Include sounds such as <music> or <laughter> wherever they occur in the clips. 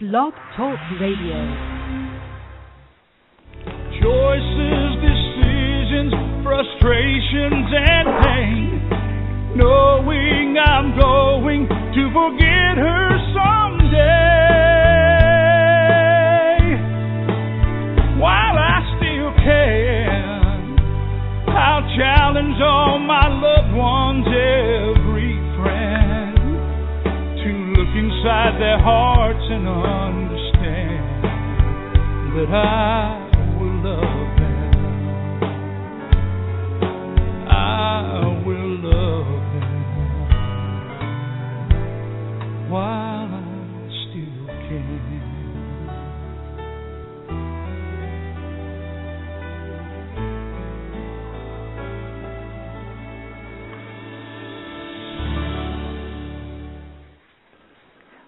Blog Talk Radio. Choices, decisions, frustrations, and pain. Knowing I'm going to forget her someday. Inside their hearts and understand that I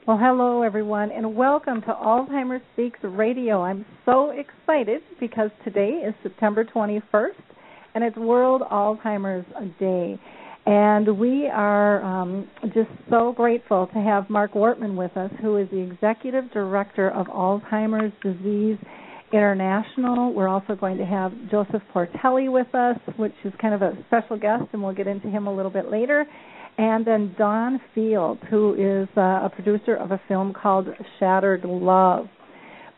Well, hello everyone, and welcome to Alzheimer's Speaks Radio. I'm so excited because today is September 21st, and it's World Alzheimer's Day. And we are um, just so grateful to have Marc Wortmann with us, who is the Executive Director of Alzheimer's Disease International. We're also going to have Joseph Portelli with us, which is kind of a special guest, and we'll get into him a little bit later and then Dawn Fields, who is uh, a producer of a film called Shattered Love.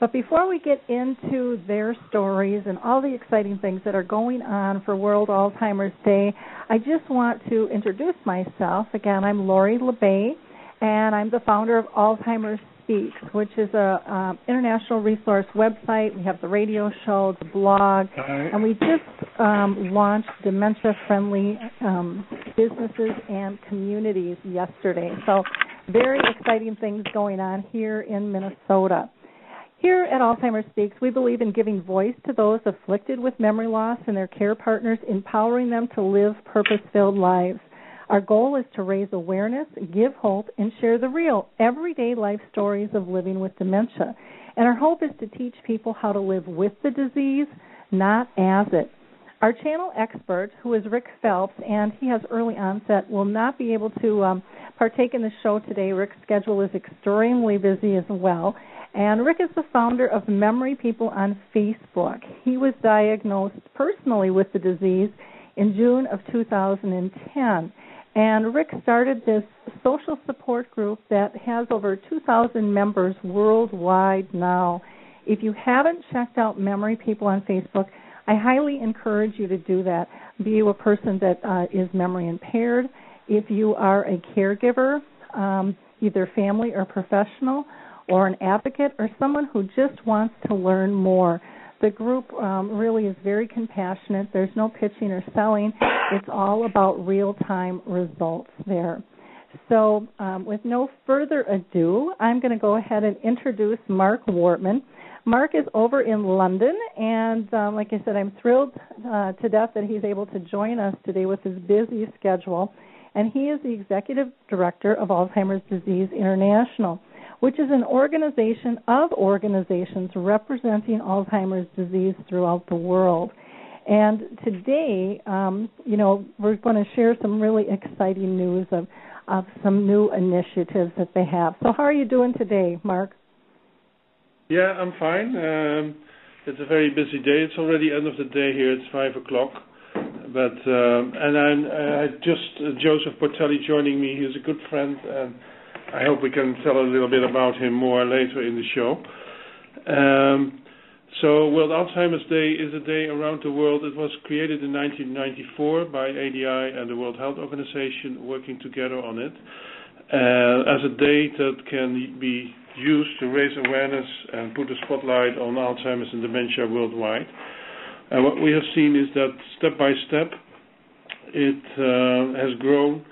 But before we get into their stories and all the exciting things that are going on for World Alzheimer's Day, I just want to introduce myself. Again, I'm Lori La Bey, and I'm the founder of Alzheimer's Speaks, which is a um, international resource website. We have the radio show, the blog, and we just um, launched dementia-friendly um, businesses and communities yesterday. So, very exciting things going on here in Minnesota. Here at Alzheimer's Speaks, we believe in giving voice to those afflicted with memory loss and their care partners, empowering them to live purpose-filled lives. Our goal is to raise awareness, give hope, and share the real, everyday life stories of living with dementia. And our hope is to teach people how to live with the disease, not as it. Our channel expert, who is Rick Phelps, and he has early onset, will not be able to um, partake in the show today. Rick's schedule is extremely busy as well. And Rick is the founder of Memory People on Facebook. He was diagnosed personally with the disease in June of 2010. And Rick started this social support group that has over 2,000 members worldwide now. If you haven't checked out Memory People on Facebook, I highly encourage you to do that. Be you a person that uh, is memory impaired, if you are a caregiver, um, either family or professional, or an advocate, or someone who just wants to learn more. The group um, really is very compassionate. There's no pitching or selling. It's all about real time results there. So, um, with no further ado, I'm going to go ahead and introduce Marc Wortmann. Marc is over in London, and um, like I said, I'm thrilled uh, to death that he's able to join us today with his busy schedule. And he is the executive director of Alzheimer's Disease International, which is an organization of organizations representing Alzheimer's disease throughout the world. And today, um, you know, we're going to share some really exciting news of, of some new initiatives that they have. So, how are you doing today, Marc? Yeah, I'm fine. Um, it's a very busy day. It's already end of the day here. It's five o'clock. But um, and I'm uh, just uh, Joseph Portelli joining me. He's a good friend, and I hope we can tell a little bit about him more later in the show. Um, so World Alzheimer's Day is a day around the world. It was created in 1994 by ADI and the World Health Organization working together on it uh, as a day that can be used to raise awareness and put a spotlight on Alzheimer's and dementia worldwide. And what we have seen is that step by step, it uh, has grown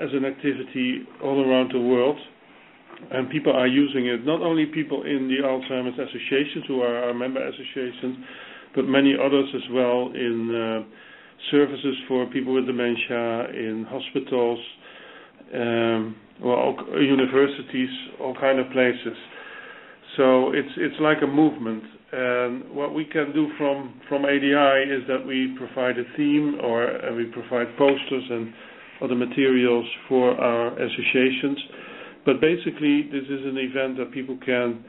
as an activity all around the world and people are using it. Not only people in the Alzheimer's associations who are our member associations, but many others as well in uh, services for people with dementia, in hospitals, um, well, universities, all kind of places. So it's it's like a movement. And what we can do from from ADI is that we provide a theme or we provide posters and other materials for our associations But basically, this is an event that people can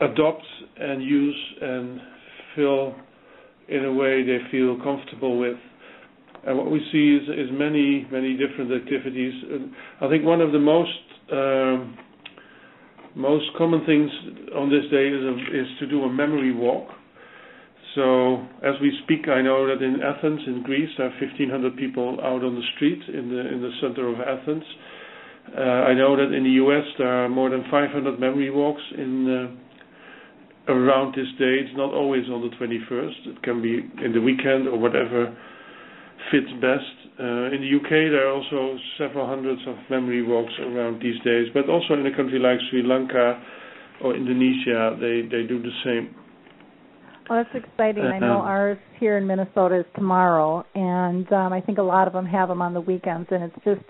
adopt and use and fill in a way they feel comfortable with. And what we see is, many, many different activities. I think one of the most um, most common things on this day is to do a memory walk. So as we speak, I know that in Athens, in Greece, there are 1,500 people out on the street in the in the center of Athens. Uh, I know that in the U.S. there are more than 500 memory walks in uh, around this day. It's not always on the 21st. It can be in the weekend or whatever fits best. Uh, in the UK, there are also several hundreds of memory walks around these days, but also in a country like Sri Lanka or Indonesia, they do the same. Well, that's exciting. I know uh-huh. ours here in Minnesota is tomorrow, and um, I think a lot of them have them on the weekends, and it's just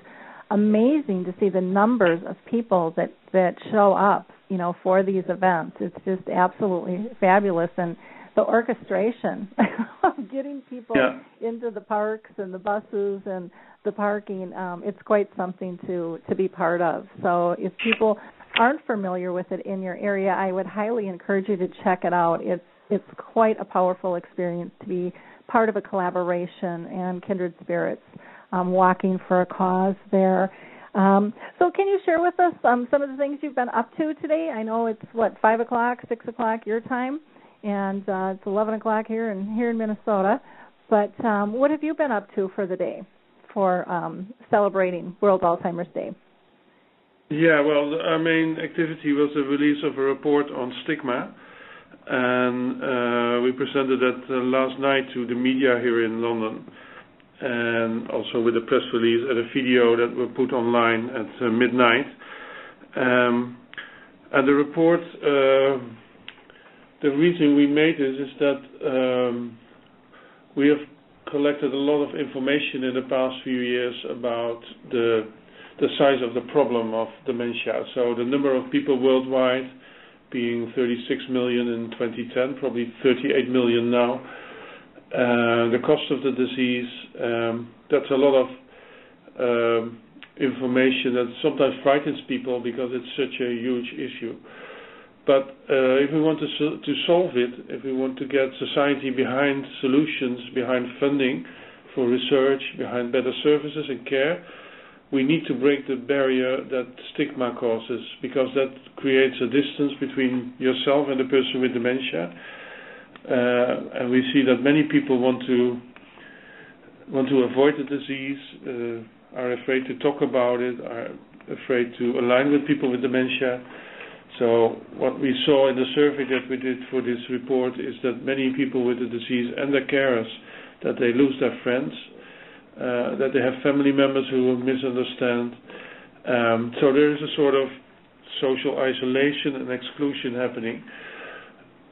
amazing to see the numbers of people that that show up, you know, for these events. It's just absolutely fabulous, and the orchestration <laughs> of getting people yeah. into the parks and the buses and the parking um it's quite something to to be part of so if people aren't familiar with it in your area i would highly encourage you to check it out it's it's quite a powerful experience to be part of a collaboration and kindred spirits um, walking for a cause there um, so can you share with us um, some of the things you've been up to today i know it's what five o'clock six o'clock your time and uh, it's 11 o'clock here and here in Minnesota. But um, what have you been up to for the day, for um, celebrating World Alzheimer's Day? Yeah, well, our main activity was the release of a report on stigma, we presented that uh, last night to the media here in London, and also with a press release and a video that were put online at uh, midnight. Um, and the report uh, the reason we made this is that um, we have collected a lot of information in the past few years about the the size of the problem of dementia. So the number of people worldwide being 36 million in 2010, probably 38 million now. Uh, the cost of the disease, um, that's a lot of um, information that sometimes frightens people because it's such a huge issue. But uh, if we want to to solve it, if we want to get society behind solutions, behind funding for research, behind better services and care, we need to break the barrier that stigma causes because that creates a distance between yourself and the person with dementia. Uh, and we see that many people want to want to avoid the disease, uh, are afraid to talk about it, are afraid to align with people with dementia so what we saw in the survey that we did for this report is that many people with the disease and their carers, that they lose their friends, that they have family members who misunderstand. Um, so there is a sort of social isolation and exclusion happening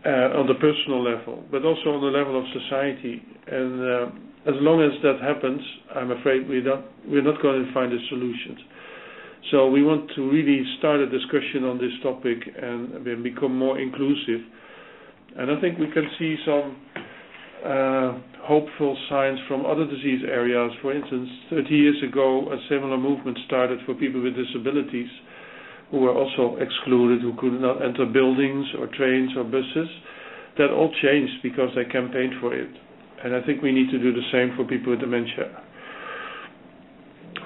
uh, on the personal level, but also on the level of society. And uh, as long as that happens, I'm afraid we're not we're not going to find the solutions. So we want to really start a discussion on this topic and become more inclusive. And I think we can see some uh, Uh, hopeful signs from other disease areas. For instance, 30 years ago, a similar movement started for people with disabilities who were also excluded, who could not enter buildings or trains or buses. That all changed because they campaigned for it. And I think we need to do the same for people with dementia.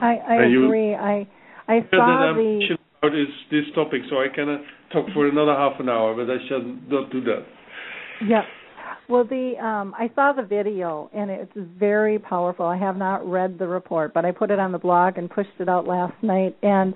I, I agree. I I saw the about is this topic, so I cannot talk for another half an hour, but I shall not do that. Yeah. Well, the um, I saw the video and it's very powerful. I have not read the report, but I put it on the blog and pushed it out last night, and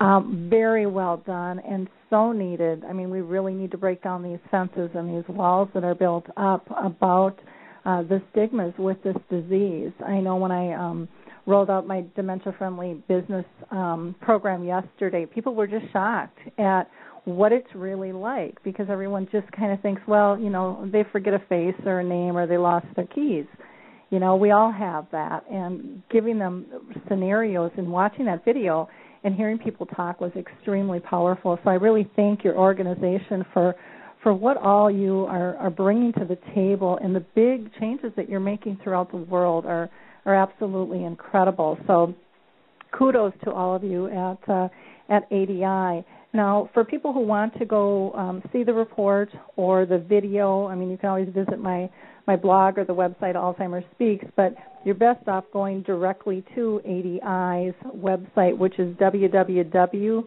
um, very well done and so needed. I mean, we really need to break down these fences and these walls that are built up about uh, the stigmas with this disease. I know when I um, rolled out my dementia friendly business um, program yesterday, people were just shocked at what it's really like because everyone just kind of thinks, well, you know, they forget a face or a name or they lost their keys. You know, we all have that. And giving them scenarios and watching that video and hearing people talk was extremely powerful. So I really thank your organization for for what all you are, are bringing to the table and the big changes that you're making throughout the world are are absolutely incredible. So kudos to all of you at uh, at ADI. Now, for people who want to go um, see the report or the video, I mean, you can always visit my my blog or the website Alzheimer's Speaks, but you're best off going directly to ADI's website, which is www.alz.co.uk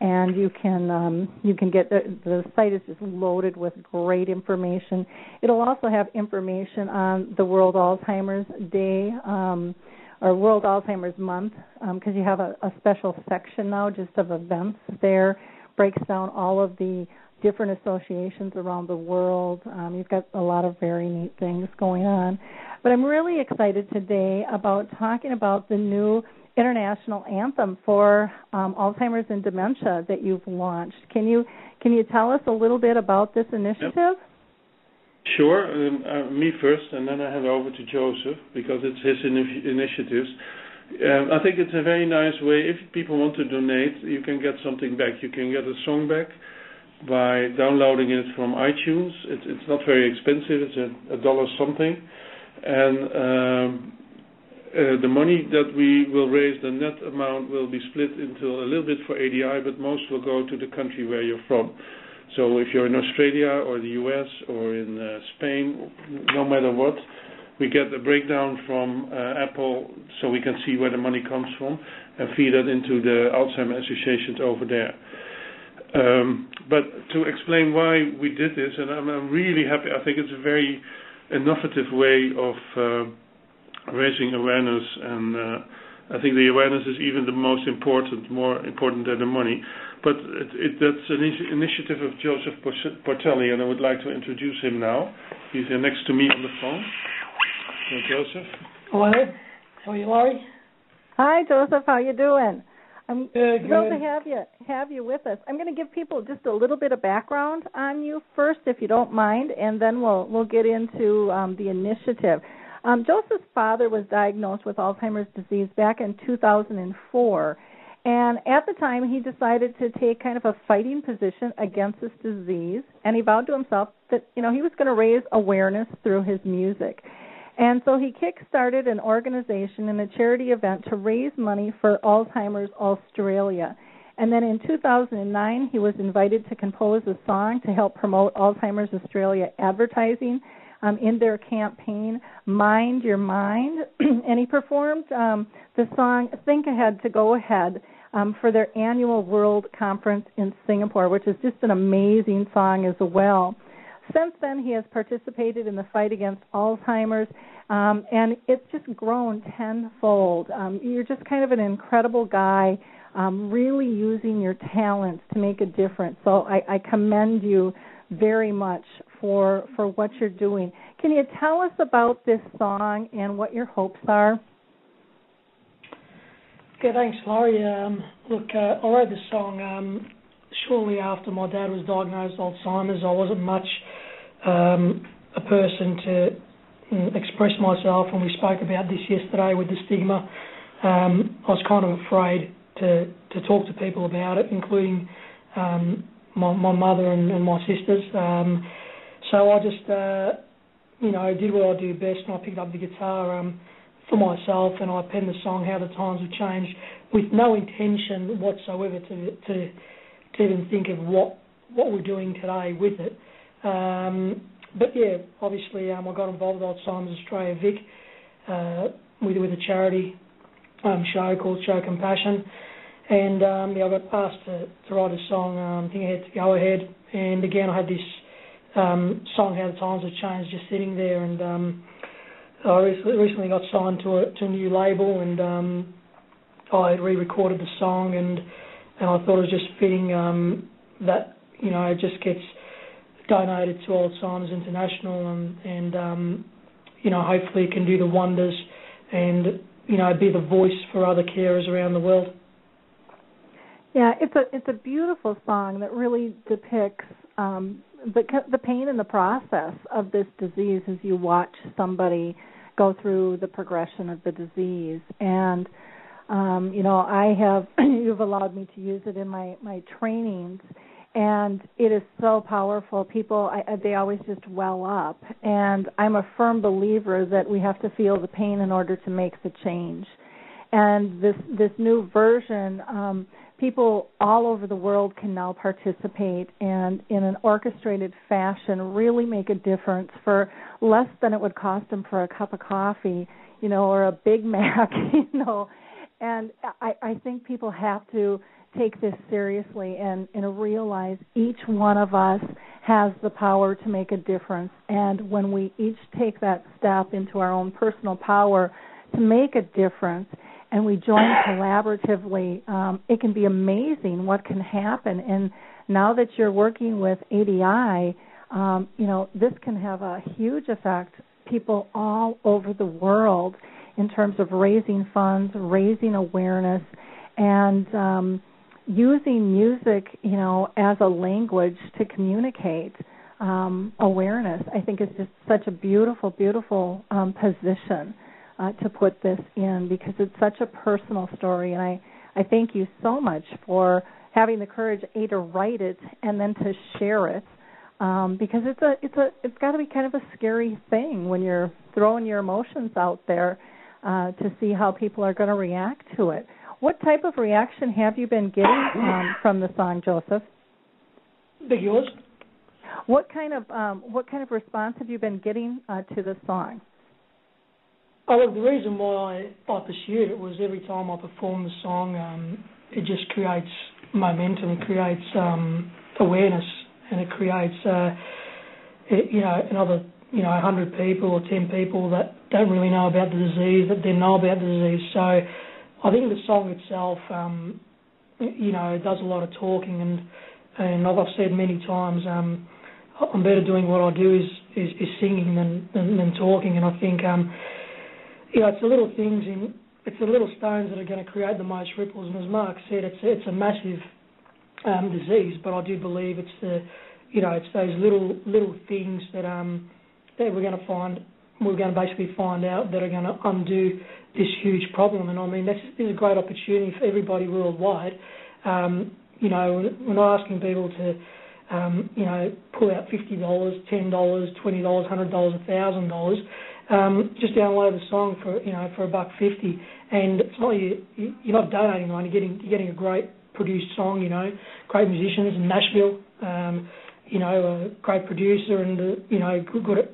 and you can um, you can get the, the site is just loaded with great information. It'll also have information on the World Alzheimer's Day um, or World Alzheimer's Month because um, you have a, a special section now just of events there. Breaks down all of the different associations around the world. Um, you've got a lot of very neat things going on. But I'm really excited today about talking about the new international anthem for um, Alzheimer's and dementia that you've launched. Can you can you tell us a little bit about this initiative? Yep. Sure. Um, uh, me first, and then I hand over to Joseph because it's his in- initiatives. Um, I think it's a very nice way. If people want to donate, you can get something back. You can get a song back by downloading it from iTunes. It's, it's not very expensive. It's a, a dollar something, and um, the money that we will raise, the net amount will be split into a little bit for ADI, but most will go to the country where you're from. So if you're in Australia or the US or in uh, Spain, no matter what, we get a breakdown from uh, Apple so we can see where the money comes from and feed that into the Alzheimer's associations over there. Um, but to explain why we did this, and I'm, really happy, I think it's a very innovative way of uh, raising awareness, and uh, I think the awareness is even the most important, more important than the money. But it, it, that's an initiative of Joseph Portelli, and I would like to introduce him now. He's here next to me on the phone. So Joseph. Hello. How are you, Lori? Hi, Joseph. How you doing? I'm good, thrilled good. to have you have you with us. I'm going to give people just a little bit of background on you first, if you don't mind, and then we'll we'll get into um, the initiative. Um, Joseph's father was diagnosed with Alzheimer's disease back in 2004. And at the time, he decided to take kind of a fighting position against this disease, and he vowed to himself that you know he was going to raise awareness through his music. And so he kick-started an organization and a charity event to raise money for Alzheimer's Australia. And then in 2009, he was invited to compose a song to help promote Alzheimer's Australia advertising um, in their campaign, Mind Your Mind. <clears throat> and he performed um, the song Think Ahead to Go Ahead um, for their annual World Conference in Singapore, which is just an amazing song as well. Since then, he has participated in the fight against Alzheimer's, um, and it's just grown tenfold. Um, you're just kind of an incredible guy, um, really using your talents to make a difference. So I, I commend you very much for for what you're doing. Can you tell us about this song and what your hopes are? Okay, thanks, Lori. Um, look, uh, I wrote this song um, shortly after my dad was diagnosed with Alzheimer's. I wasn't much um, a person to mm, express myself, and we spoke about this yesterday with the stigma. Um, I was kind of afraid to to talk to people about it, including um, my, my mother and, and my sisters. Um, so I just, uh, you know, did what I do best, and I picked up the guitar um, for myself, and I penned the song "How the Times Have Changed" with no intention whatsoever to to, to even think of what what we're doing today with it. Um, but yeah, obviously, um, I got involved with Alzheimer's Australia Vic uh, with with a charity um, show called Show Compassion and um, yeah, I got asked to, to write a song, um, Think Ahead to Go Ahead. And again, I had this um, song, How the Times Have Changed, just sitting there. And um, I recently, got signed to a, to a new label, and um, I re-recorded the song, and and I thought it was just fitting um, that you know it just gets donated to Alzheimer's International, and and um, you know hopefully it can do the wonders, and you know be the voice for other carers around the world. Yeah, it's a it's a beautiful song that really depicts um, the the pain and the process of this disease as you watch somebody go through the progression of the disease. And um, you know, I have <clears throat> you've allowed me to use it in my my trainings, and it is so powerful. People, I, they always just well up, and I'm a firm believer that we have to feel the pain in order to make the change. And this this new version, um, people all over the world can now participate and, in an orchestrated fashion, really make a difference for less than it would cost them for a cup of coffee, you know, or a Big <laughs> Mac, you know. And I, I think people have to take this seriously and, and realize each one of us has the power to make a difference. And when we each take that step into our own personal power to make a difference and we join collaboratively, um, it can be amazing what can happen. And now that you're working with ADI, um, you know, this can have a huge effect. People all over the world in terms of raising funds, raising awareness, and um, using music, you know, as a language to communicate um, awareness, I think is just such a beautiful, beautiful um, position uh, to put this in because it's such a personal story, and I I thank you so much for having the courage a to write it and then to share it um, because it's a it's a it's got to be kind of a scary thing when you're throwing your emotions out there uh, to see how people are going to react to it. What type of reaction have you been getting um, from the song, Joseph? The yours. What kind of um, what kind of response have you been getting uh, to the song? Oh, the reason why I, I pursued it was every time I perform the song, um, it just creates momentum, it creates um, awareness, and it creates, uh, it, you know, another, you know, 100 people or 10 people that don't really know about the disease that then know about the disease. So I think the song itself, um, you know, does a lot of talking, and and like I've said many times, um, I'm better doing what I do is is, is singing than, than, than talking, and I think, um, you know, it's the little things in it's the little stones that are going to create the most ripples. And as Marc said, it's it's a massive um, disease, but I do believe it's the, you know, it's those little little things that um that we're going to find we're going to basically find out that are going to undo this huge problem. And I mean, this is a great opportunity for everybody worldwide. Um, you know, we're not asking people to, um, you know, pull out fifty dollars, ten dollars, twenty dollars, hundred dollars, a thousand dollars. Um, just download the song for you know for a buck fifty, and it's not you, you're not donating money. You're getting you're getting a great produced song. You know, great musicians in Nashville. Um, you know, a great producer and uh, you know good, good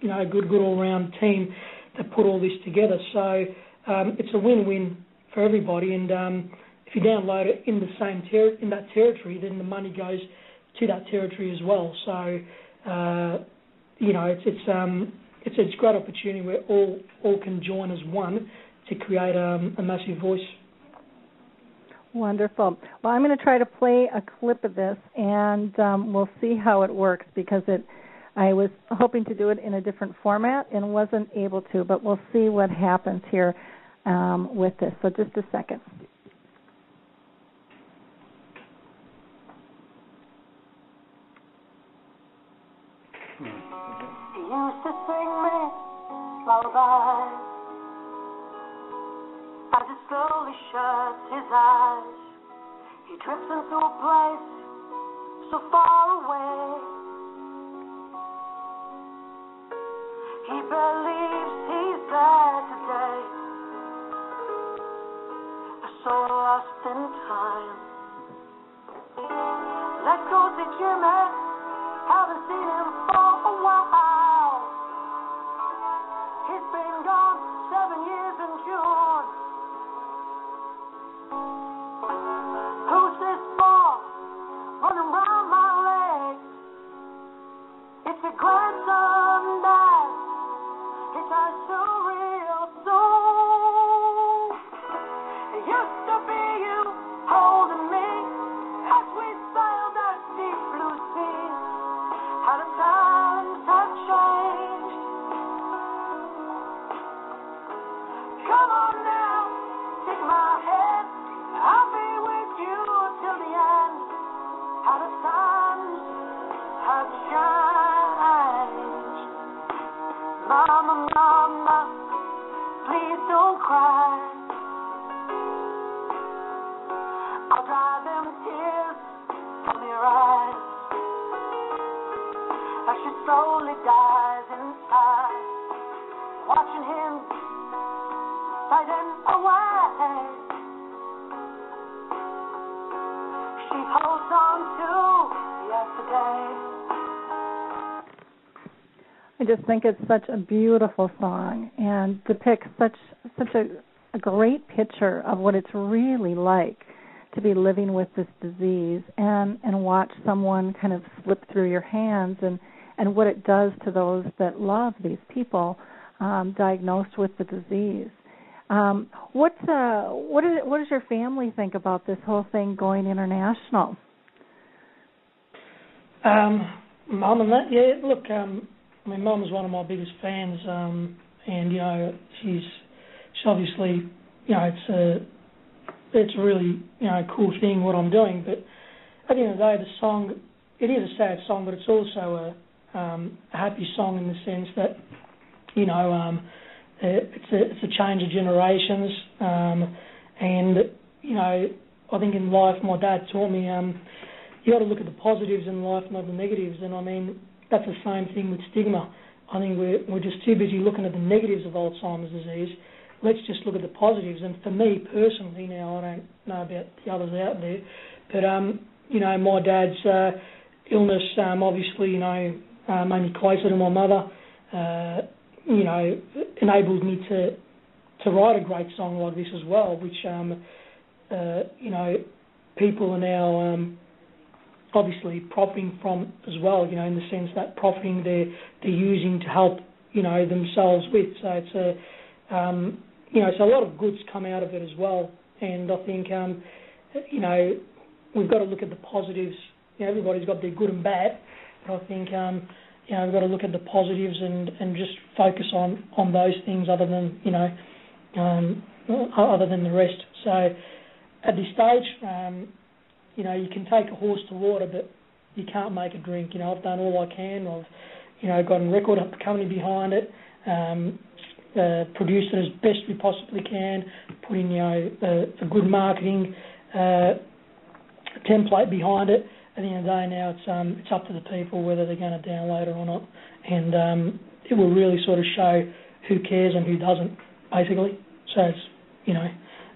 you know good good all round team that put all this together. So um, it's a win-win for everybody. And um, if you download it in the same ter- in that territory, then the money goes to that territory as well. So uh, you know, it's it's um, it's a great opportunity where all all can join as one to create um, a massive voice. Wonderful. Well, I'm going to try to play a clip of this, and um, we'll see how it works because it. I was hoping to do it in a different format and wasn't able to, but we'll see what happens here um, with this. So just a second. He used to sing me lullabies as he slowly shuts his eyes. He drifts into a place so far away. He believes he's there today so lost in time. Let's go see Jimmy. Haven't seen him for a while. He's been gone seven years in June. Who's this for? Running round my legs. It's a grandson, just think it's such a beautiful song and depicts such such a, a great picture of what it's really like to be living with this disease and and watch someone kind of slip through your hands and and what it does to those that love these people um, diagnosed with the disease. Um, what uh, what, is, what does your family think about this whole thing going international? Um, mum and that, yeah. Look, um, I mean, mum's one of my biggest fans, um, and you know, she's she's obviously, you know, it's a it's a really you know cool thing what I'm doing. But at the end of the day, the song it is a sad song, but it's also a, um, a happy song in the sense that you know um, it's a it's a change of generations, um, and you know I think in life my dad taught me um, you got to look at the positives in life, not the negatives. And I mean that's the same thing with stigma. I think we're we're just too busy looking at the negatives of Alzheimer's disease. Let's just look at the positives. And for me personally, now I don't know about the others out there, but um, you know, my dad's uh, illness um, obviously, you know, uh, made me closer to my mother. Uh, you know, enabled me to to write a great song like this as well, which um, uh, you know, people are now um, obviously profiting from as well, you know, in the sense that profiting they're they're using to help, you know, themselves with. So it's a um, you know, so a lot of goods come out of it as well. And I think um, you know, we've got to look at the positives. You know, everybody's got their good and bad, but I think um, you know, we've got to look at the positives and, and just focus on, on those things other than, you know, um, other than the rest. So at this stage, um, you know, you can take a horse to water, but you can't make a drink. You know, I've done all I can. I've, you know, got a record company behind it, um, uh, produced it as best we possibly can, put in, you know, a, a good marketing uh, template behind it. At the end of the day, now it's um, it's up to the people whether they're going to download it or not, and um, it will really sort of show who cares and who doesn't, basically. So it's, you know,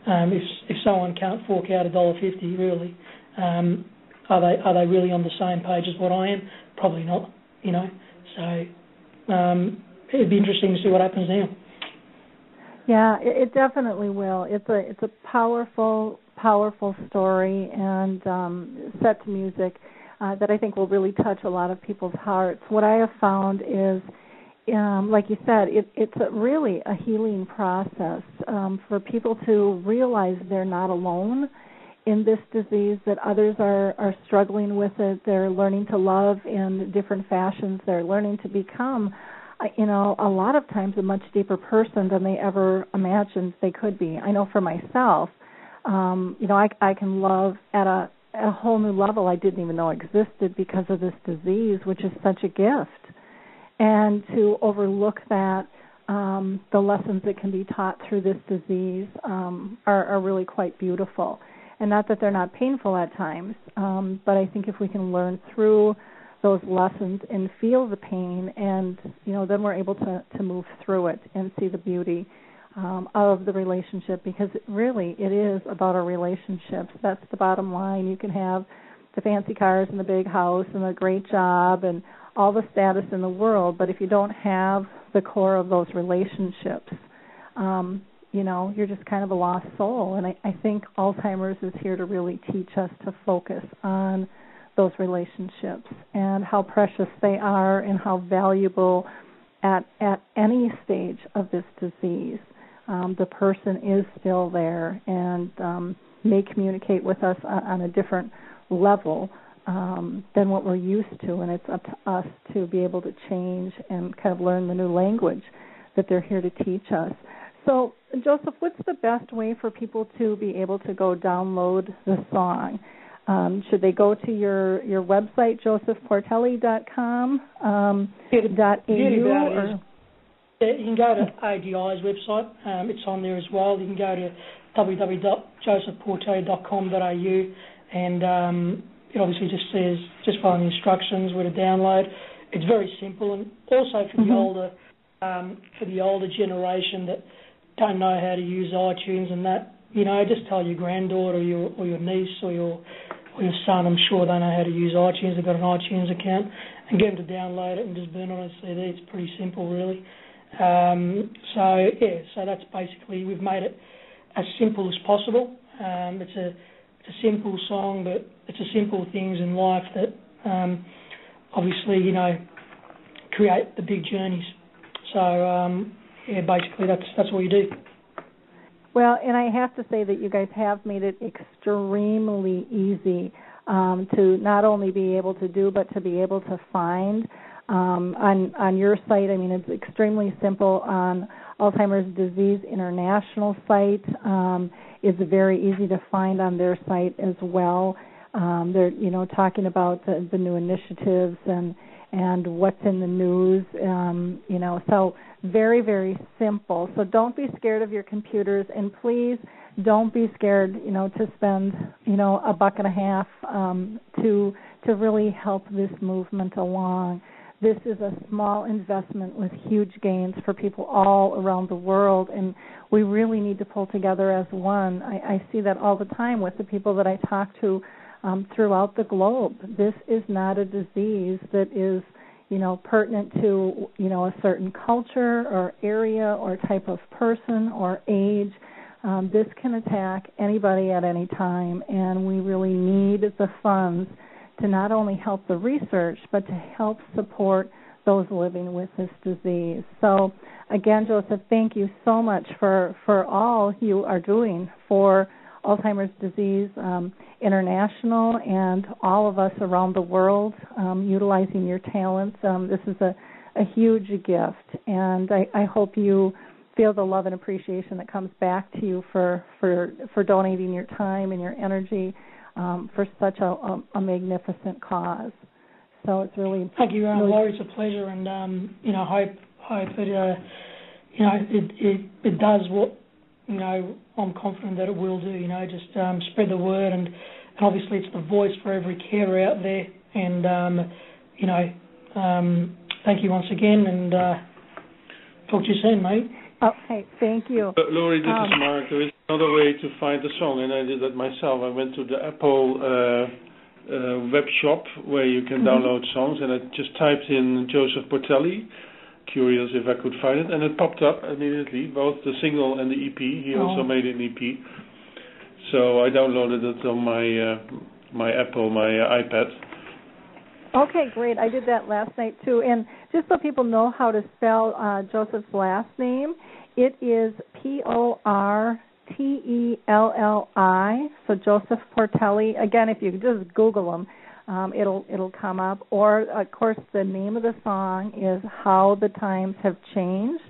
um, if if someone can't fork out a dollar fifty, really, um, are they are they really on the same page as what I am? Probably not. You know, so um, it'd be interesting to see what happens now. Yeah, it, it definitely will. It's a it's a powerful powerful story and um, set to music uh, that I think will really touch a lot of people's hearts. What I have found is. Um, like you said, it, it's a, really a healing process um, for people to realize they're not alone in this disease that others are are struggling with it. They're learning to love in different fashions. They're learning to become uh, you know a lot of times a much deeper person than they ever imagined they could be. I know for myself um you know i i can love at a at a whole new level i didn't even know existed because of this disease which is such a gift. And to overlook that um the lessons that can be taught through this disease um are are really quite beautiful and not that they're not painful at times, um, but I think if we can learn through those lessons and feel the pain, and you know, then we're able to to move through it and see the beauty um, of the relationship because really it is about our relationships. That's the bottom line. You can have the fancy cars and the big house and the great job and all the status in the world, but if you don't have the core of those relationships, um, you know you're just kind of a lost soul and I, I think alzheimer's is here to really teach us to focus on those relationships and how precious they are and how valuable at at any stage of this disease um, the person is still there and um, may communicate with us on, on a different level um, than what we're used to, and it's up to us to be able to change and kind of learn the new language that they're here to teach us. So, Joseph, what's the best way for people to be able to go download the song? Um, should they go to your, your website, josephportelli.com, um, dot .au, or? Yeah, you can go to ADI's website. Um, it's on there as well. You can go to www.josephportelli.com.au and um, it obviously just says, just follow the instructions where to download. it's very simple, and also for the Mhm. older um, for the older generation that don't know how to use iTunes and that, you know, just tell your granddaughter or your or your niece or your or your son. I'm sure they know how to use iTunes. They've got an iTunes account, and get them to download it and just burn it on a CD. It's pretty simple, really. Um, so yeah, so that's basically we've made it as simple as possible. Um, it's a it's a simple song, but it's a simple things in life that um, obviously you know create the big journeys. So um, yeah, basically that's that's what you do. Well, and I have to say that you guys have made it extremely easy um, to not only be able to do, but to be able to find um, on on your site. I mean, it's extremely simple on Alzheimer's Disease International site. Um, it's very easy to find on their site as well. Um, they're you know talking about the, the new initiatives and and what's in the news. Um, you know, so very very simple. So don't be scared of your computers, and please don't be scared. You know, to spend you know a buck and a half um, to to really help this movement along. This is a small investment with huge gains for people all around the world, and we really need to pull together as one. I, I see that all the time with the people that I talk to um, throughout the globe. This is not a disease that is, you know, pertinent to you know a certain culture or area or type of person or age. Um, this can attack anybody at any time, and we really need the funds to not only help the research but to help support those living with this disease. So again, Joseph, thank you so much for for all you are doing for Alzheimer's Disease um, International and all of us around the world um, utilizing your talents. Um, this is a, a huge gift, and I, I hope you feel the love and appreciation that comes back to you for for for donating your time and your energy um, for such a, a, a, magnificent cause. So it's really thank you, really Lori. It's a pleasure, and um, you know, hope hope that uh, you know it, it it does what you know I'm confident that it will do. You know, just um, spread the word, and, and obviously it's the voice for every carer out there. And um, you know, um, thank you once again, and uh, talk to you soon, mate. Okay, thank you. Uh, Lori, this Um, is Marc. There is another way to find the song, and I did that myself. I went to the Apple uh, uh, web shop where you can Mhm. download songs, and I just typed in Joseph Portelli. Curious if I could find it, and it popped up immediately, both the single and the EP. He Oh. also made an EP, so I downloaded it on my uh, my Apple, my uh, iPad. Okay, great. I did that last night too. And just so people know how to spell uh, Joseph's last name, it is P O R T E L L I. So Joseph Portelli. Again, if you just Google him, um, it'll it'll come up. Or of course, the name of the song is "How the Times Have Changed."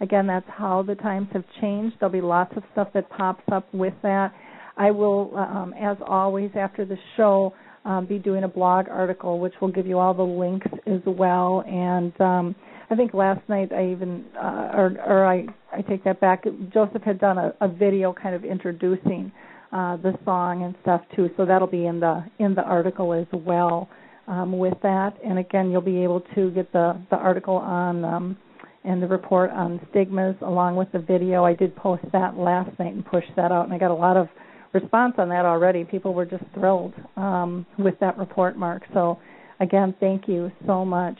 Again, that's "How the Times Have Changed." There'll be lots of stuff that pops up with that. I will, um, as always, after the show um, be doing a blog article which will give you all the links as well. And um, I think last night I even, uh, or, or I, I take that back. Joseph had done a, a video kind of introducing uh, the song and stuff too, so that'll be in the in the article as well. Um, with that, and again, you'll be able to get the the article on. Um, and the report on stigmas along with the video. I did post that last night and push that out, and I got a lot of response on that already. People were just thrilled um, with that report, Marc. So, again, thank you so much.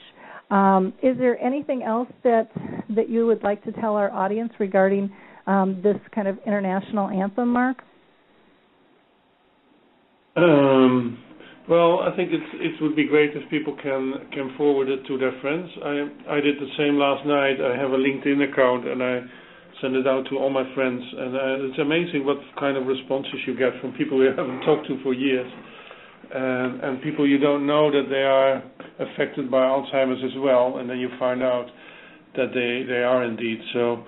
Um, is there anything else that that you would like to tell our audience regarding um, this kind of international anthem, Marc? Um, well, I think it would be great if people can can forward it to their friends. I I did the same last night. I have a LinkedIn account and I send it out to all my friends, and uh, it's amazing what kind of responses you get from people you haven't talked to for years, and and people you don't know that they are affected by Alzheimer's as well, and then you find out that they they are indeed. So,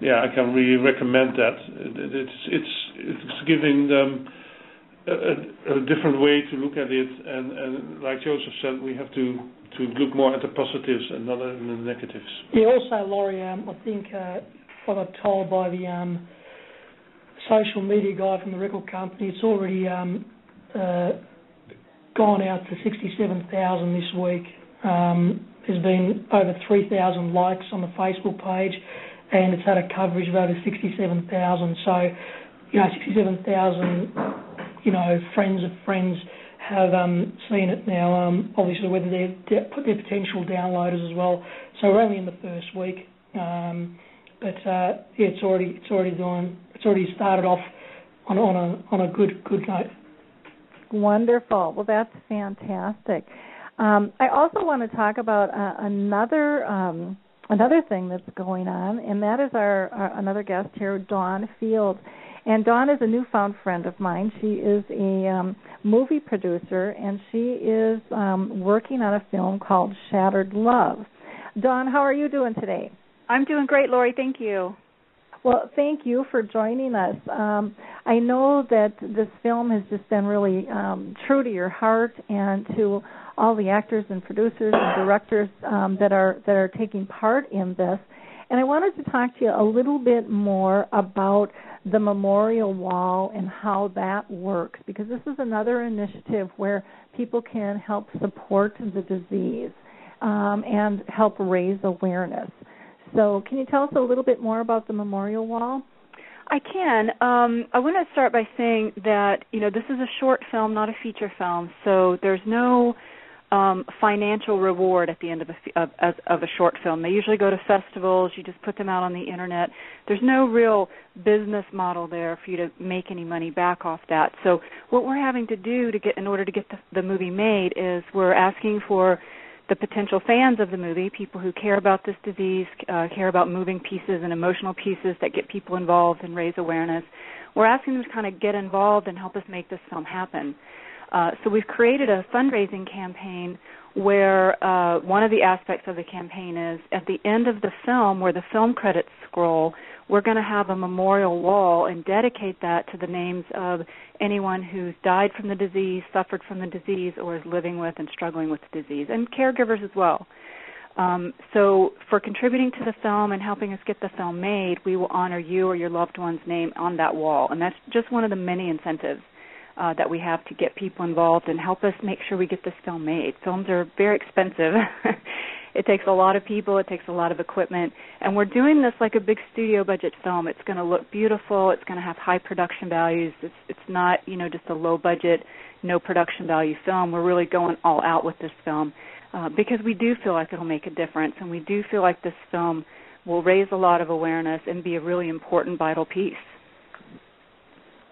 yeah, I can really recommend that. It, it's it's it's giving them a, different way to look at it, and, like Joseph said, we have to, to look more at the positives and not at the negatives. Yeah, also, Lori, um, I think uh, what I'm told by the um, social media guy from the record company, it's already um, uh, gone out to 67,000 this week. Um, there's been over 3,000 likes on the Facebook page, and it's had a coverage of over 67,000. So, you know, 67,000, you know, friends of friends have um, seen it now. Um, obviously, whether they're, they're potential downloaders as well. So we're only in the first week, um, but uh, yeah, it's already it's already doing it's already started off on on a on a good good note. Wonderful. Well, that's fantastic. Um, I also want to talk about uh, another um, another thing that's going on, and that is our, our another guest here, Dawn Field. And Dawn is a newfound friend of mine. She is a um, movie producer, and she is um, working on a film called Shattered Love. Dawn, how are you doing today? I'm doing great, Lori. Thank you. Well, thank you for joining us. Um, I know that this film has just been really um, true to your heart and to all the actors and producers and directors um, that are that are taking part in this. And I wanted to talk to you a little bit more about the memorial wall and how that works because this is another initiative where people can help support the disease um, and help raise awareness. So, can you tell us a little bit more about the memorial wall? I can. Um, I want to start by saying that you know this is a short film, not a feature film, so there's no um, financial reward at the end of a of, of a short film. They usually go to festivals. You just put them out on the internet. There's no real business model there for you to make any money back off that. So what we're having to do to get in order to get the, the movie made is we're asking for the potential fans of the movie, people who care about this disease, uh, care about moving pieces and emotional pieces that get people involved and raise awareness. We're asking them to kind of get involved and help us make this film happen. Uh, so we've created a fundraising campaign where uh, one of the aspects of the campaign is at the end of the film, where the film credits scroll, we're going to have a memorial wall and dedicate that to the names of anyone who's died from the disease, suffered from the disease, or is living with and struggling with the disease, and caregivers as well. Um, so, for contributing to the film and helping us get the film made, we will honor you or your loved one's name on that wall, and that's just one of the many incentives uh, that we have to get people involved and help us make sure we get this film made. Films are very expensive. <laughs> it takes a lot of people, it takes a lot of equipment, and we're doing this like a big studio budget film. It's going to look beautiful, it's going to have high production values. It's it's not, you know, just a low budget, no production value film. We're really going all out with this film. Uh, because we do feel like it'll make a difference, and we do feel like this film will raise a lot of awareness and be a really important, vital piece.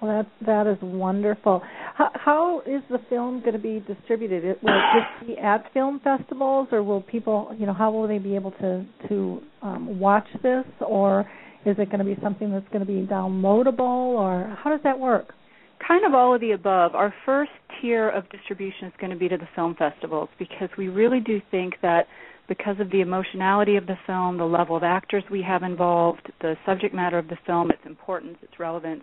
Well, that that is wonderful. How, how is the film going to be distributed? It, will it just be at film festivals, or will people, you know, how will they be able to to um, watch this, or is it going to be something that's going to be downloadable, or how does that work? Kind of all of the above. Our first tier of distribution is going to be to the film festivals because we really do think that because of the emotionality of the film, the level of actors we have involved, the subject matter of the film, its importance, its relevance,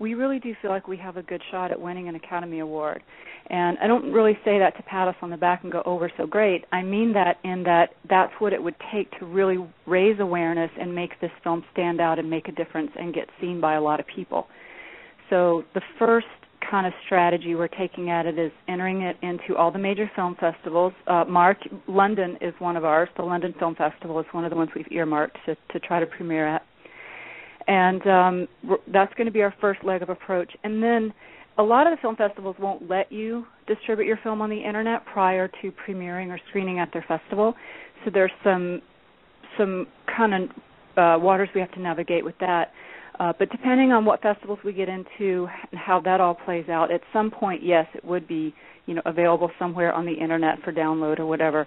we really do feel like we have a good shot at winning an Academy Award. And I don't really say that to pat us on the back and go, oh, we're so great. I mean that in that that's what it would take to really raise awareness and make this film stand out and make a difference and get seen by a lot of people. So the first kind of strategy we're taking at it is entering it into all the major film festivals. Uh, Marc, London is one of ours. The London Film Festival is one of the ones we've earmarked to, to try to premiere at and um, that's going to be our first leg of approach. And then a lot of the film festivals won't let you distribute your film on the internet prior to premiering or screening at their festival. So there's some some kind of uh, waters we have to navigate with that. Uh, but depending on what festivals we get into and how that all plays out, at some point, yes, it would be you know available somewhere on the internet for download or whatever.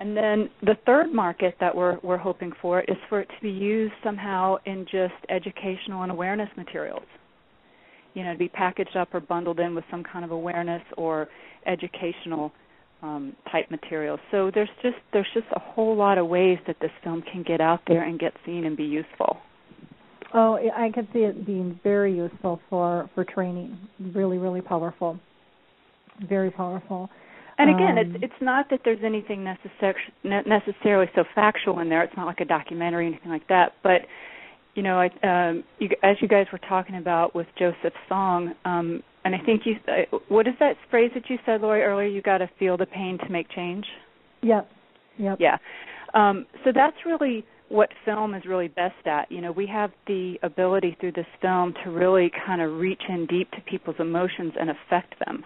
And then the third market that we're we're hoping for is for it to be used somehow in just educational and awareness materials. You know, to be packaged up or bundled in with some kind of awareness or educational um, type materials. So there's just there's just a whole lot of ways that this film can get out there and get seen and be useful. Oh, I can see it being very useful for for training. Really, really powerful. Very powerful. And again, um, it's it's not that there's anything necessar- necessarily so factual in there. It's not like a documentary or anything like that. But you know, I, um, you, as you guys were talking about with Joseph's song, um, and I think you, uh, what is that phrase that you said, Lori, earlier? You got to feel the pain to make change. Yep. Yep. Yeah. Um, so that's really what film is really best at. You know, we have the ability through this film to really kind of reach in deep to people's emotions and affect them.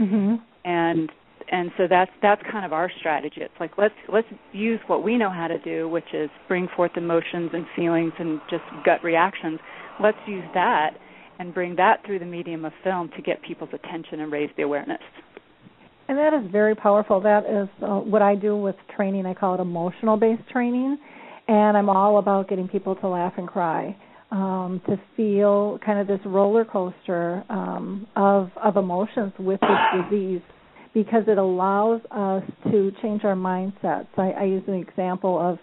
Mhm. And and so that's that's kind of our strategy. It's like let's let's use what we know how to do, which is bring forth emotions and feelings and just gut reactions. Let's use that and bring that through the medium of film to get people's attention and raise the awareness. And that is very powerful. That is uh, what I do with training. I call it emotional based training. And I'm all about getting people to laugh and cry, um, to feel kind of this roller coaster um, of, of emotions with this disease because it allows us to change our mindsets. I, I use an example of,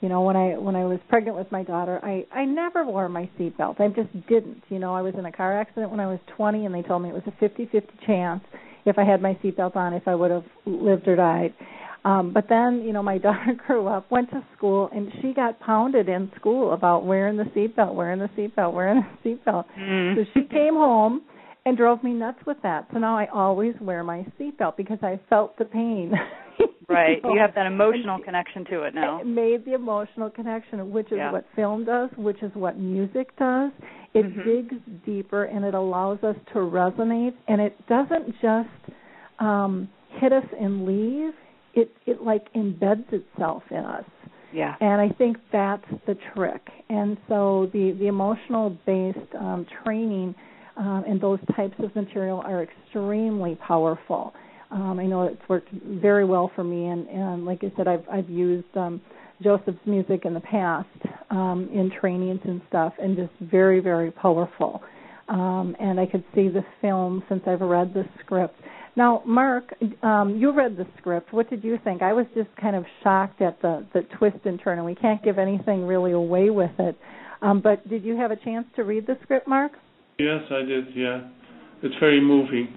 you know, when I when I was pregnant with my daughter, I I never wore my seatbelt. I just didn't. You know, I was in a car accident when I was 20, and they told me it was a 50-50 chance if I had my seatbelt on if I would have lived or died. Um, but then, you know, my <laughs> daughter grew up, went to school, and she got pounded in school about wearing the seatbelt, wearing the seatbelt, wearing the seatbelt. Mm. So she came home and drove me nuts with that. So now I always wear my seatbelt because I felt the pain. <laughs> Right. know? You have that emotional connection to it now. It made the emotional connection, which is Yeah. what film does, which is what music does. It Mhm. digs deeper and it allows us to resonate, and it doesn't just um, hit us and leave. It it like embeds itself in us. Yeah. And I think that's the trick. And so the the emotional based um, training um, and those types of material are extremely powerful. Um, I know it's worked very well for me, and, and like I said, I've I've used um, Joseph's music in the past um, in trainings and stuff, and just very very powerful. Um, and I could see the film since I've read the script. Now, Marc, um, you read the script. What did you think? I was just kind of shocked at the the twist and turn, and we can't give anything really away with it. Um, but did you have a chance to read the script, Marc? Yes, I did. Yeah, it's very moving.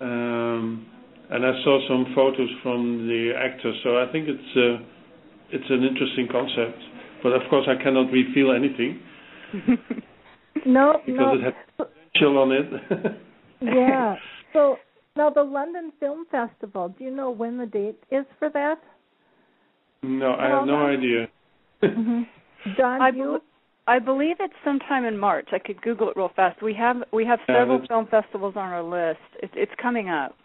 Um, and I saw some photos from the actors, so I think it's uh, it's an interesting concept. But of course, I cannot reveal anything <laughs> No, because no. it has potential on it. <laughs> yeah. So now the London Film Festival. Do you know when the date is for that? no, I have no idea. hmm <laughs> Dawn, I, do you? bel I believe it's sometime in March. I could Google it real fast. We have we have several that's- film festivals on our list. It's it's coming up.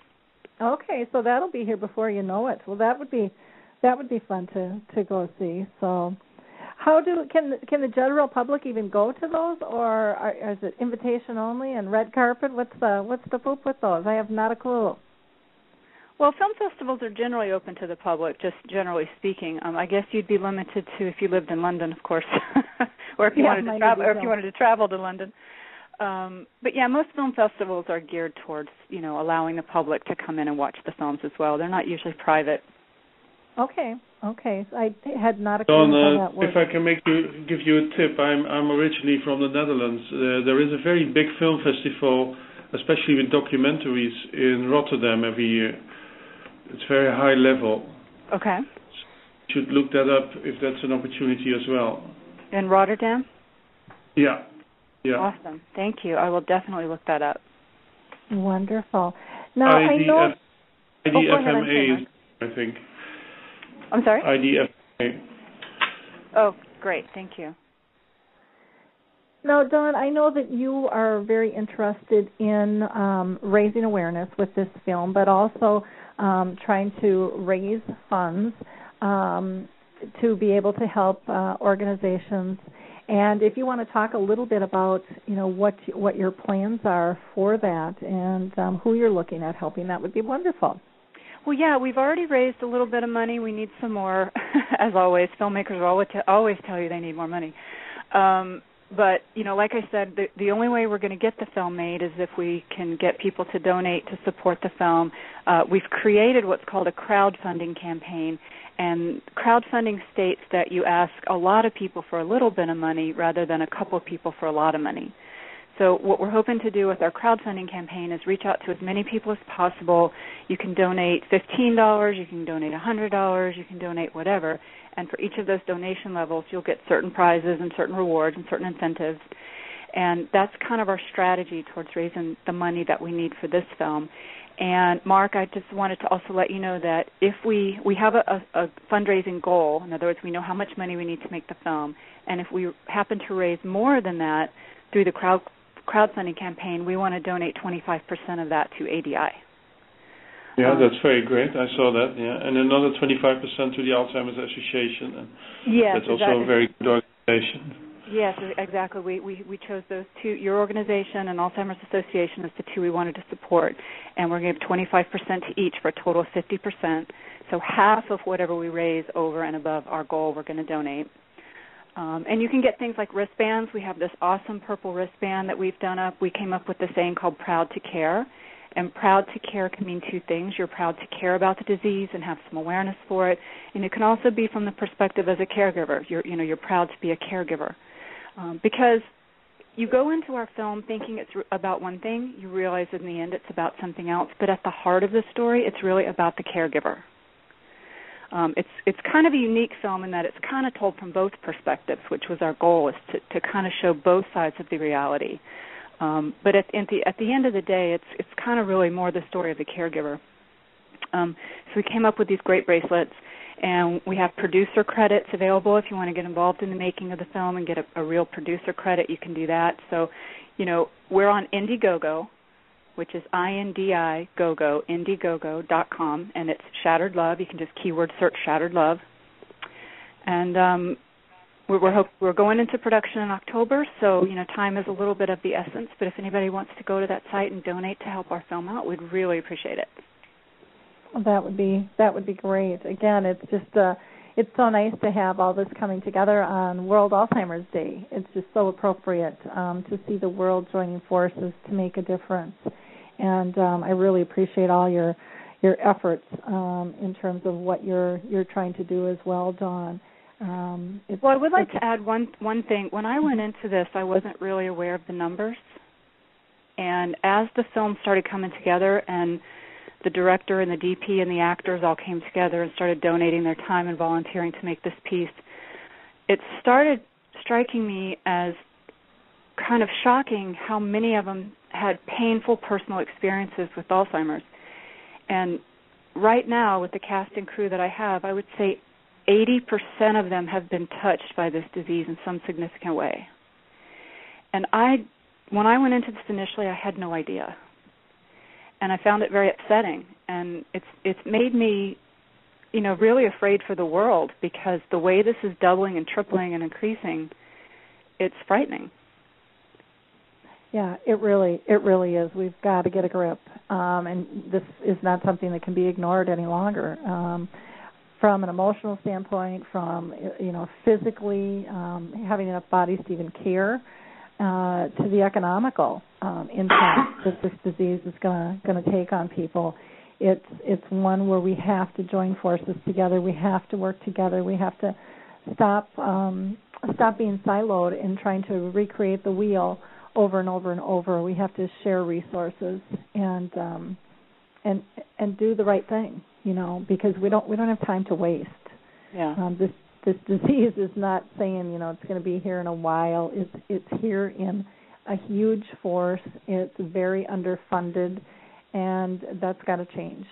Okay, so that'll be here before you know it. Well, that would be that would be fun to to go see. So, how do can can the general public even go to those, or are, is it invitation only and red carpet? What's the what's the poop with those? I have not a clue. Well, film festivals are generally open to the public, just generally speaking. Um, I guess you'd be limited to if you lived in London, of course, <laughs> or if you Yeah, wanted to travel, or if you wanted to travel to London. Um, but yeah, most film festivals are geared towards you know allowing the public to come in and watch the films as well. They're not usually private. Okay, okay. So I had not a clue Dawn, how uh, that works. if I can make you give you a tip, I'm I'm originally from the Netherlands. Uh, there is a very big film festival, especially with documentaries in Rotterdam every year. It's very high level. Okay. You should look that up if that's an opportunity as well. In Rotterdam. Yeah, yeah. Awesome. Thank you. I will definitely look that up. Wonderful. Now I know. IDF, Oh, ahead, I'm IDFMA I think. I'm sorry. IDFMA. oh, great. Thank you. Now, Dawn, I know that you are very interested in um, raising awareness with this film, but also um, trying to raise funds um, to be able to help uh, organizations. And if you want to talk a little bit about, you know, what what your plans are for that and um, who you're looking at helping, that would be wonderful. Well, yeah, we've already raised a little bit of money. We need some more, <laughs> as always. Filmmakers always always tell you they need more money. Um, but you know, like I said, the, the only way we're going to get the film made is if we can get people to donate to support the film. Uh, we've created what's called a crowdfunding campaign, and crowdfunding states that you ask a lot of people for a little bit of money rather than a couple of people for a lot of money. So what we're hoping to do with our crowdfunding campaign is reach out to as many people as possible. You can donate $15, you can donate $100, you can donate whatever, and for each of those donation levels you'll get certain prizes and certain rewards and certain incentives. and that's kind of our strategy towards raising the money that we need for this film. And Marc, I just wanted to also let you know that if we we have a, a, a fundraising goal, in other words, we know how much money we need to make the film, and if we happen to raise more than that through the crowd crowdfunding campaign, we want to donate 25% of that to ADI. Yeah, Um, that's very great. I saw that. Yeah, and another 25% to the Alzheimer's Association, and Yes, that's also exactly. a very good organization. Yes, exactly. We, we we chose those two. Your organization and Alzheimer's Association is the two we wanted to support, and we're going to give 25% to each for a total of 50%. So half of whatever we raise over and above our goal, we're going to donate. Um, and you can get things like wristbands. We have this awesome purple wristband that we've done up. We came up with a saying called "Proud to Care," and "Proud to Care" can mean two things. You're proud to care about the disease and have some awareness for it, and it can also be from the perspective as a caregiver. You're you know you're proud to be a caregiver um, because you go into our film thinking it's about one thing, you realize in the end it's about something else. But at the heart of the story, it's really about the caregiver. Um, it's it's kind of a unique film in that it's kind of told from both perspectives, which was our goal, is to, to kind of show both sides of the reality. Um, but at, at the at the end of the day, it's it's kind of really more the story of the caregiver. Um, so we came up with these great bracelets, and we have producer credits available if you want to get involved in the making of the film and get a, a real producer credit. You can do that. So, you know, we're on Indiegogo, which is I N D I Gogo Indiegogo dot com, and it's Shattered Love. You can just keyword search Shattered Love, and um, we're we're, hope, we're going into production in October. So you know, time is a little bit of the essence. But if anybody wants to go to that site and donate to help our film out, we'd really appreciate it. Well, that would be that would be great. Again, it's just uh it's so nice to have all this coming together on World Alzheimer's Day. It's just so appropriate um, to see the world joining forces to make a difference. And um, I really appreciate all your your efforts um, in terms of what you're you're trying to do as well, Dawn. Um, it's, Well, I would like to add one one thing. When I went into this, I wasn't really aware of the numbers, and as the film started coming together, and the director and the DP and the actors all came together and started donating their time and volunteering to make this piece, it started striking me as kind of shocking how many of them had painful personal experiences with Alzheimer's. And right now, with the cast and crew that I have, I would say 80% of them have been touched by this disease in some significant way. And I, when I went into this initially, I had no idea, and I found it very upsetting. And it's it's made me, you know, really afraid for the world because the way this is doubling and tripling and increasing, it's frightening. Yeah, it really it really is. We've got to get a grip, um, and this is not something that can be ignored any longer. Um, from an emotional standpoint, from you know physically um, having enough bodies to even care, uh, to the economical um, impact <coughs> that this disease is going to going to take on people. It's it's one where we have to join forces together. We have to work together. We have to stop um, stop being siloed and trying to recreate the wheel over and over and over. We have to share resources and um, and and do the right thing, you know, because we don't we don't have time to waste. Yeah. Um, this this disease is not saying you know it's going to be here in a while. It's it's here in a huge force. It's very underfunded, and that's got to change.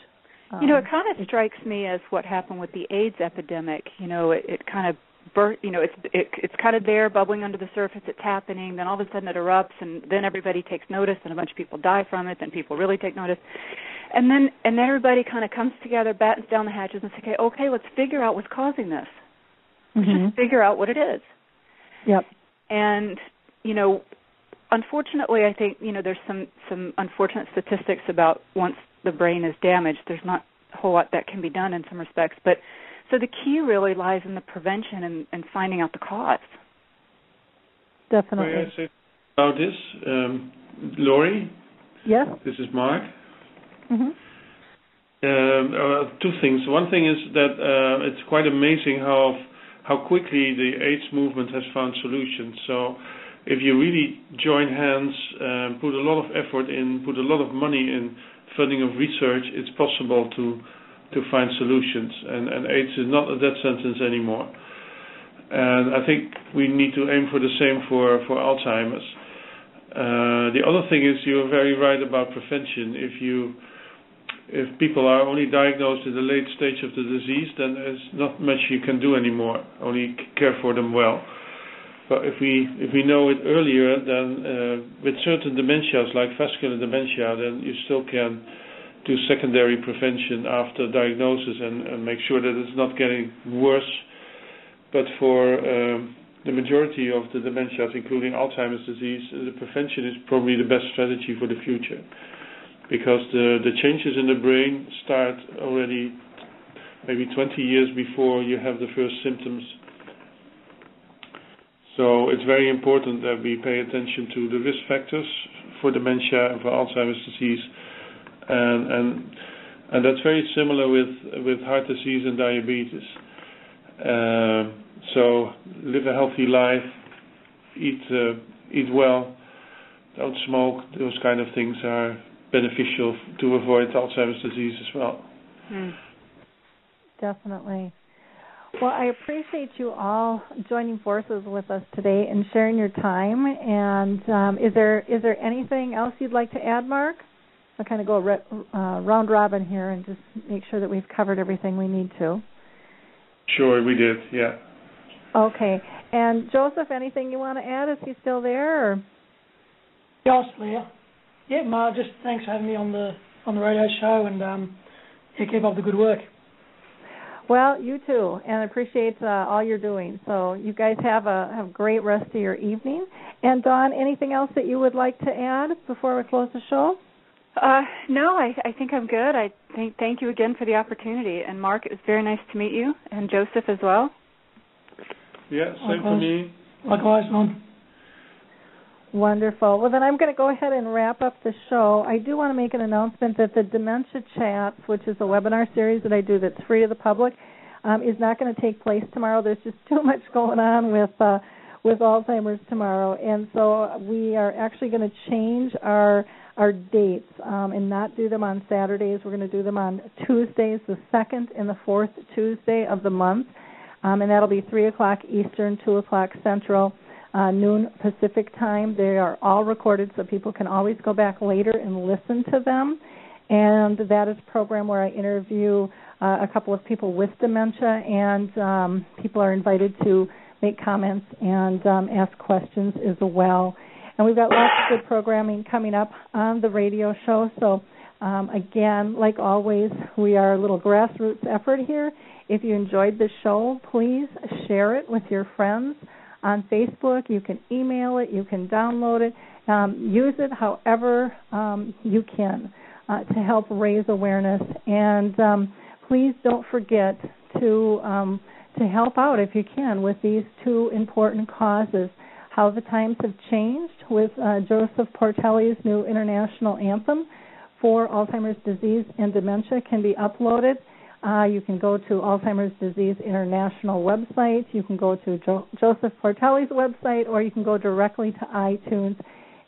You know, Um, it kind of strikes me as what happened with the AIDS epidemic. You know, it, it kind of bur- you know, it's it, it's kind of there, bubbling under the surface. It's happening. Then all of a sudden it erupts, and then everybody takes notice, and a bunch of people die from it. Then people really take notice, and then and then everybody kind of comes together, battens down the hatches, and says, "Okay, okay, let's figure out what's causing this. Let's just mm-hmm. figure out what it is." Yep. and you know unfortunately i think you know there's some some unfortunate statistics about once the brain is damaged there's not a whole lot that can be done in some respects but so the key really lies in the prevention and, and finding out the cause Definitely. May I say about this, um, Lori? Yes. This is Marc. Mhm. Um, uh, two things. One thing is that uh, it's quite amazing how how quickly the AIDS movement has found solutions. So, if you really join hands, um, put a lot of effort in, put a lot of money in funding of research, it's possible to to find solutions. And, AIDS is not a death sentence anymore. And I think we need to aim for the same for for Alzheimer's. Uh, the other thing is you're very right about prevention. If you if people are only diagnosed in the late stage of the disease, then there's not much you can do anymore. Only care for them well. But if we if we know it earlier, then uh, with certain dementias like vascular dementia, then you still can do secondary prevention after diagnosis and, and make sure that it's not getting worse. But for um, the majority of the dementias, including Alzheimer's disease, the prevention is probably the best strategy for the future because the, the changes in the brain start already maybe 20 years before you have the first symptoms. So it's very important that we pay attention to the risk factors for dementia and for Alzheimer's disease, that's very similar with with heart disease and diabetes. Uh, so live a healthy life, eat uh, eat well, don't smoke. Those kind of things are beneficial to avoid Alzheimer's disease as well. Hmm. Definitely. Well, I appreciate you all joining forces with us today and sharing your time. And um, is there is there anything else you'd like to add, Marc? I'll kind of go re- uh, round robin here and just make sure that we've covered everything we need to. Sure, we did. Yeah. Okay. And Joseph, anything you want to add? Is he still there? Or? Yeah, Leah. Yeah, Ma, just thanks for having me on the on the radio show, and um, yeah, keep up the good work. Well, you too, and I appreciate uh, all you're doing. So you guys have a have a great rest of your evening. And Dawn, anything else that you would like to add before we close the show? Uh, no, I, I think I'm good. I thank thank you again for the opportunity. And Marc, it was very nice to meet you, and Joseph as well. Yeah, same for me. Likewise, Dawn. Wonderful. Well, then I'm going to go ahead and wrap up the show. I do want to make an announcement that the Dementia Chats, which is a webinar series that I do that's free to the public, um, is not going to take place tomorrow. There's just too much going on with uh, with Alzheimer's tomorrow, and so we are actually going to change our our dates um, and not do them on Saturdays. We're going to do them on Tuesdays, the second and the fourth Tuesday of the month, um, and that'll be three o'clock Eastern, two o'clock Central uh, noon Pacific time. They are all recorded, so people can always go back later and listen to them. And that is a program where I interview uh, a couple of people with dementia, and um, people are invited to make comments and um, ask questions as well. And we've got lots of good programming coming up on the radio show. So, um, again, like always, we are a little grassroots effort here. If you enjoyed the show, please share it with your friends on Facebook. You can email it, you can download it, um, use it however um, you can uh, to help raise awareness. And um, please don't forget to um, to help out if you can with these two important causes. How the times have changed with uh, Joseph Portelli's new international anthem for Alzheimer's disease and dementia can be uploaded uh, you can go to Alzheimer's Disease International website. You can go to jo- Joseph Portelli's website, or you can go directly to iTunes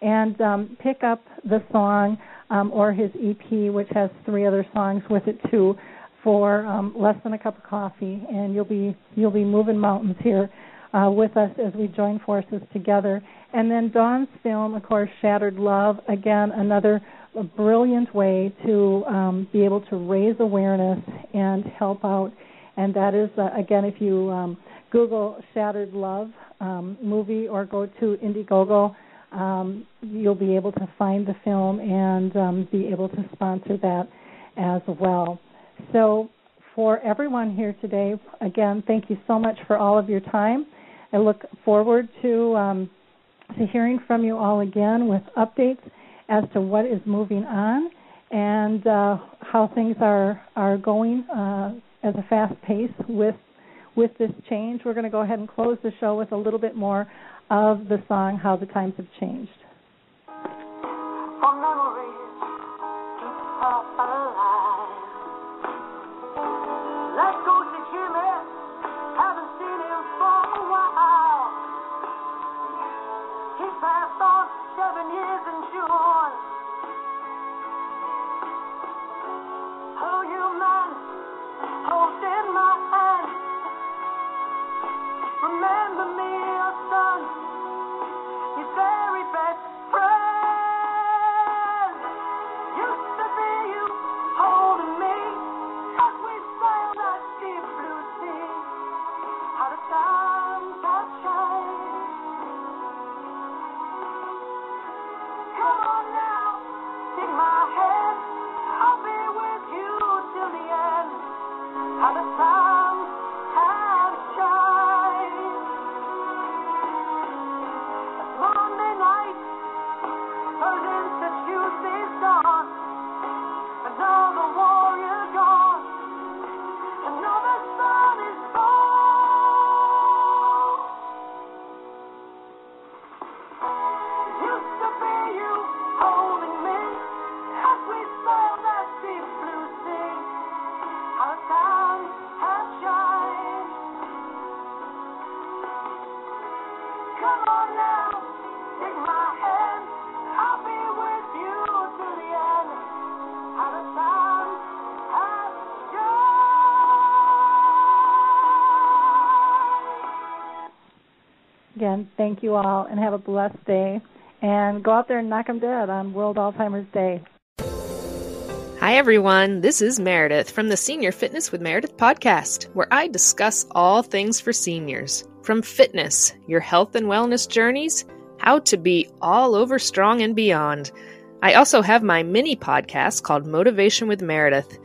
and um, pick up the song um, or his EP, which has three other songs with it too, for um, less than a cup of coffee, and you'll be you'll be moving mountains here uh, with us as we join forces together. And then Dawn's film, of course, Shattered Love. Again, another brilliant way to um, be able to raise awareness and help out. And that is, uh, again, if you um, Google Shattered Love um, movie or go to Indiegogo, um, you'll be able to find the film and um, be able to sponsor that as well. So, for everyone here today, again, thank you so much for all of your time. I look forward to um, to hearing from you all again with updates as to what is moving on and uh, how things are are going uh, at a fast pace with with this change. We're going to go ahead and close the show with a little bit more of the song "How the Times Have Changed." Thank you all and have a blessed day. And go out there and knock them dead on World Alzheimer's Day. Hi, everyone. This is Meredith from the Senior Fitness with Meredith podcast, where I discuss all things for seniors from fitness, your health and wellness journeys, how to be all over strong and beyond. I also have my mini podcast called Motivation with Meredith.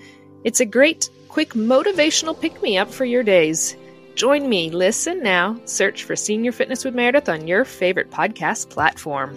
It's a great, quick motivational pick me up for your days. Join me, listen now, search for Senior Fitness with Meredith on your favorite podcast platform.